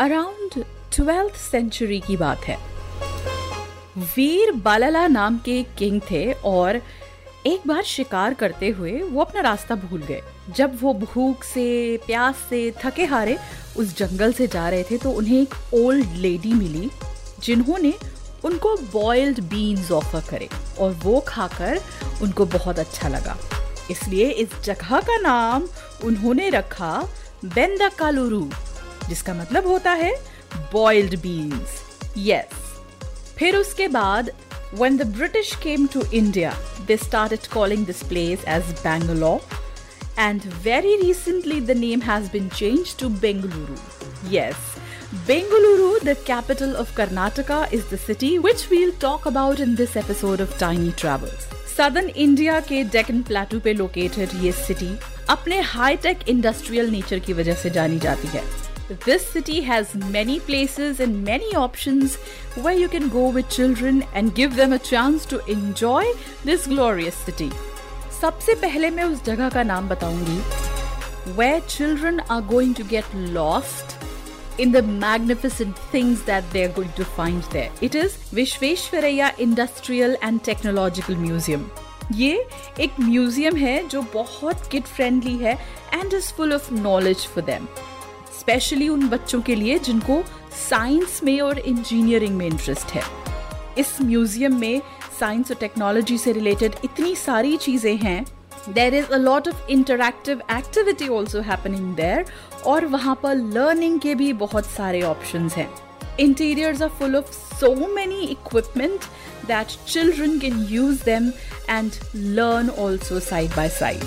Around twelfth century की बात है। वीर बालाला नाम के किंग थे और एक बार शिकार करते हुए वो अपना रास्ता भूल गए। जब वो भूख से, प्यास से थके हारे उस जंगल से जा रहे थे तो उन्हें एक ओल्ड लेडी मिली जिन्होंने उनको बॉइल्ड बीन्स ऑफ़र करे और वो खाकर उनको बहुत अच्छा लगा। इसलिए इस जगह का नाम उन्होंने रखा बेंदा कालुरू जिसका मतलब होता है बॉइल्ड बीन्स यस फिर उसके बाद when the British came to India they start calling this place as Bangalore and very recently the name has been change to Bengaluru yes Bengaluru the capital of Karnataka is the city which we'll talk about in this episode of Tiny Travels southern India के Deccan plateau पे located ये city अपने hi tech industrial nature की वजह से जानी जाती है। This city has many places and many options where you can go with children and give them a chance to enjoy this glorious city. सबसे पहले मैं उस जगह का नाम बताऊंगी where children are going to get lost in the magnificent things that they're going to find there. It is Vishveshwaraya Industrial and Technological Museum. ये एक म्यूजियम है जो बहुत किड फ्रेंडली है and is full of knowledge for them Specially उन बच्चों के लिए जिनको साइंस में और इंजीनियरिंग में इंटरेस्ट है। इस म्यूज़ियम में साइंस और टेक्नोलॉजी से रिलेटेड इतनी सारी चीज़ें हैं। There is a lot of interactive activity also happening there और वहाँ पर लर्निंग के भी बहुत सारे ऑप्शन हैं। Interiors are full of so many equipment that children can use them and learn also side by side.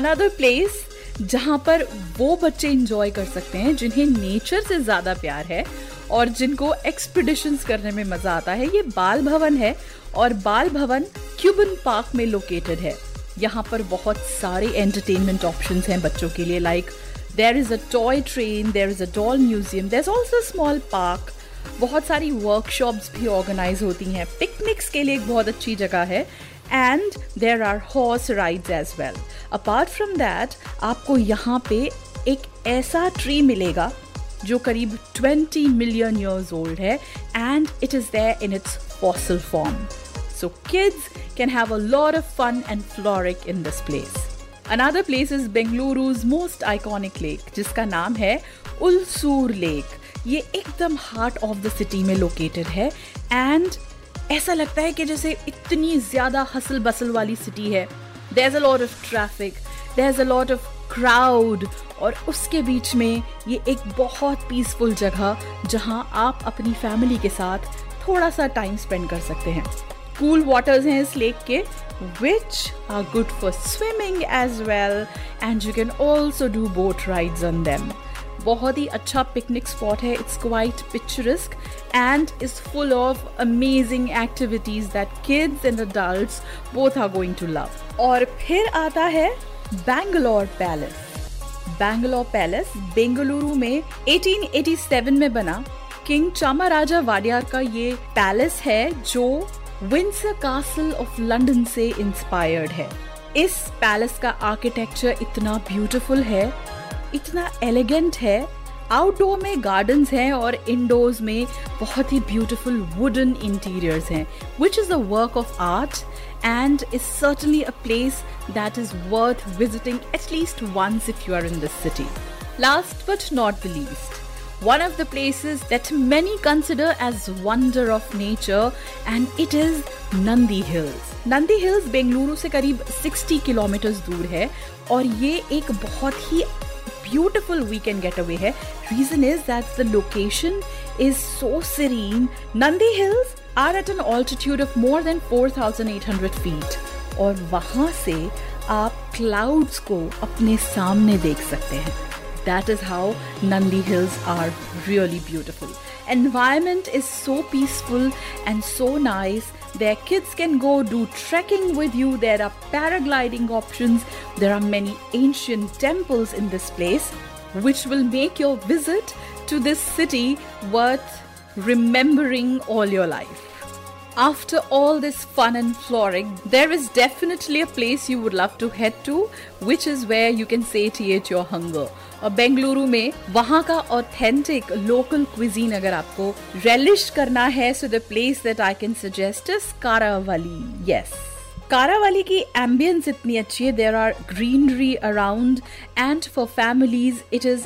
Another place जहाँ पर वो बच्चे इंजॉय कर सकते हैं, जिन्हें नेचर से ज़्यादा प्यार है और जिनको एक्सपीडिशंस करने में मज़ा आता है। ये बाल भवन है और बाल भवन क्यूबन पार्क में लोकेटेड है। यहाँ पर बहुत सारे एंटरटेनमेंट ऑप्शंस हैं बच्चों के लिए। Like there is a toy train there is a doll museum there is also small park बहुत सारी वर्कशॉप्स भी ऑर्गेनाइज होती हैं। पिकनिक्स के लिए एक बहुत अच्छी जगह है। and there are horse rides as well apart from that आपको यहाँ पे एक ऐसा ट्री मिलेगा जो करीब 20 मिलियन ईयर्स ओल्ड है and it is there in its fossil form so kids can have a lot of fun and frolic in this place Another place is Bengaluru's most iconic lake, जिसका नाम है Ulsoor lake ये एकदम heart of the city में located है and ऐसा लगता है कि जैसे इतनी ज़्यादा हसल बसल वाली सिटी है। There is a lot of traffic there is a lot of crowd और उसके बीच में ये एक बहुत पीसफुल जगह, जहाँ आप अपनी फैमिली के साथ थोड़ा सा टाइम स्पेंड कर सकते हैं। कूल वाटर्स हैं इस लेक के, which are good for swimming as well, and you can also do boat rides on them बहुत ही अच्छा पिकनिक स्पॉट है. It's quite picturesque and is full of amazing activities that kids and adults both are going to love और फिर आता है Bangalore palace Bangalore palace Bengaluru में 1887 में बना किंग चामाराजा वाडियार का ये पैलेस है जो विंसर कासल ऑफ़ लंदन से इंस्पायर्ड है. इस पैलेस का आर्किटेक्चर इतना ब्यूटीफुल है इतना एलिगेंट है। आउटडोर में गार्डन्स हैं और इंडोर्स में बहुत ही ब्यूटीफुल वुडन इंटीरियर्स हैं which is the work of art and is certainly a place that is worth visiting at least once if you are in this city last but not the least one of the places that many consider as wonder of nature and it is Nandi Hills Nandi Hills Bengaluru से करीब 60 kilometres दूर है, और ये एक बहुत ही beautiful weekend getaway है reason is that the location is so serene nandi hills are at an altitude of more than 4800 feet और वहाँ से आप क्लाउड्स को अपने सामने देख सकते हैं that is how Nandi Hills are really beautiful. Environment is so peaceful and so nice. Their kids can go do trekking with you. There are paragliding options. There are many ancient temples in this place, which will make your visit to this city worth remembering all your life After all this fun and flooring, there is definitely a place you would love to head to, which is where you can satiate your hunger. और बेंगलुरु में वहाँ का authentic local cuisine अगर आपको relish करना है so the place that I can suggest is Karavali yes Karavali की ambience इतनी अच्छी है there are greenery around and for families it is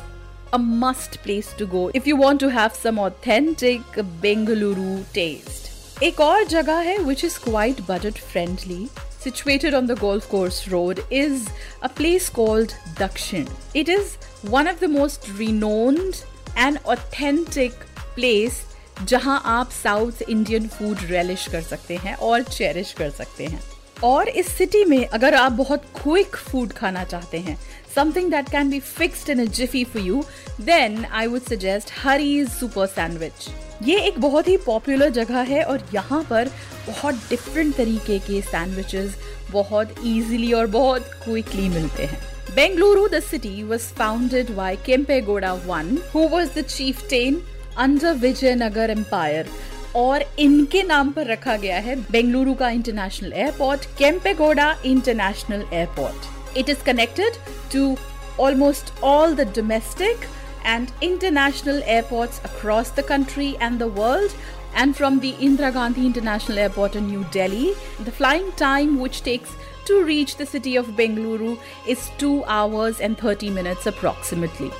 a must place to go if you want to have some authentic Bengaluru taste. एक और जगह है which is quite budget friendly situated on the Golf Course Road is a place called Dakshin it is one of the most renowned and authentic place जहाँ आप south Indian food relish कर सकते हैं और चेरिश कर सकते हैं। और इस सिटी में अगर आप बहुत क्विक फ़ूड खाना चाहते हैं something that can be fixed in a jiffy for you then I would suggest Hari Super Sandwich ये एक बहुत ही पॉपुलर जगह है और यहाँ पर बहुत डिफरेंट तरीके के सैंडविचेस बहुत इजीली और बहुत क्विकली मिलते हैं। Bengaluru the city was founded by Kempegowda one who was the chieftain under Vijayanagara Empire और इनके नाम पर रखा गया है बेंगलुरु का international airport Kempegowda International Airport it is connected to almost all the domestic and international airports across the country and the world. And from the Indira Gandhi International Airport in New Delhi, the flying time which takes to reach the city of Bengaluru is 2 hours and 30 minutes approximately.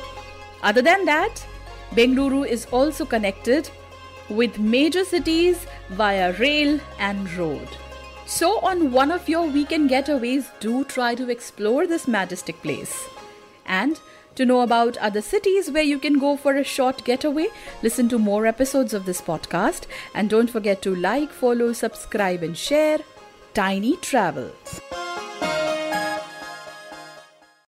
Other than that, Bengaluru is also connected with major cities via rail and road. So, on one of your weekend getaways, do try to explore this majestic place. And to know about other cities where you can go for a short getaway, listen to more episodes of this podcast. And don't forget to like, follow, subscribe, and share Tiny Travels.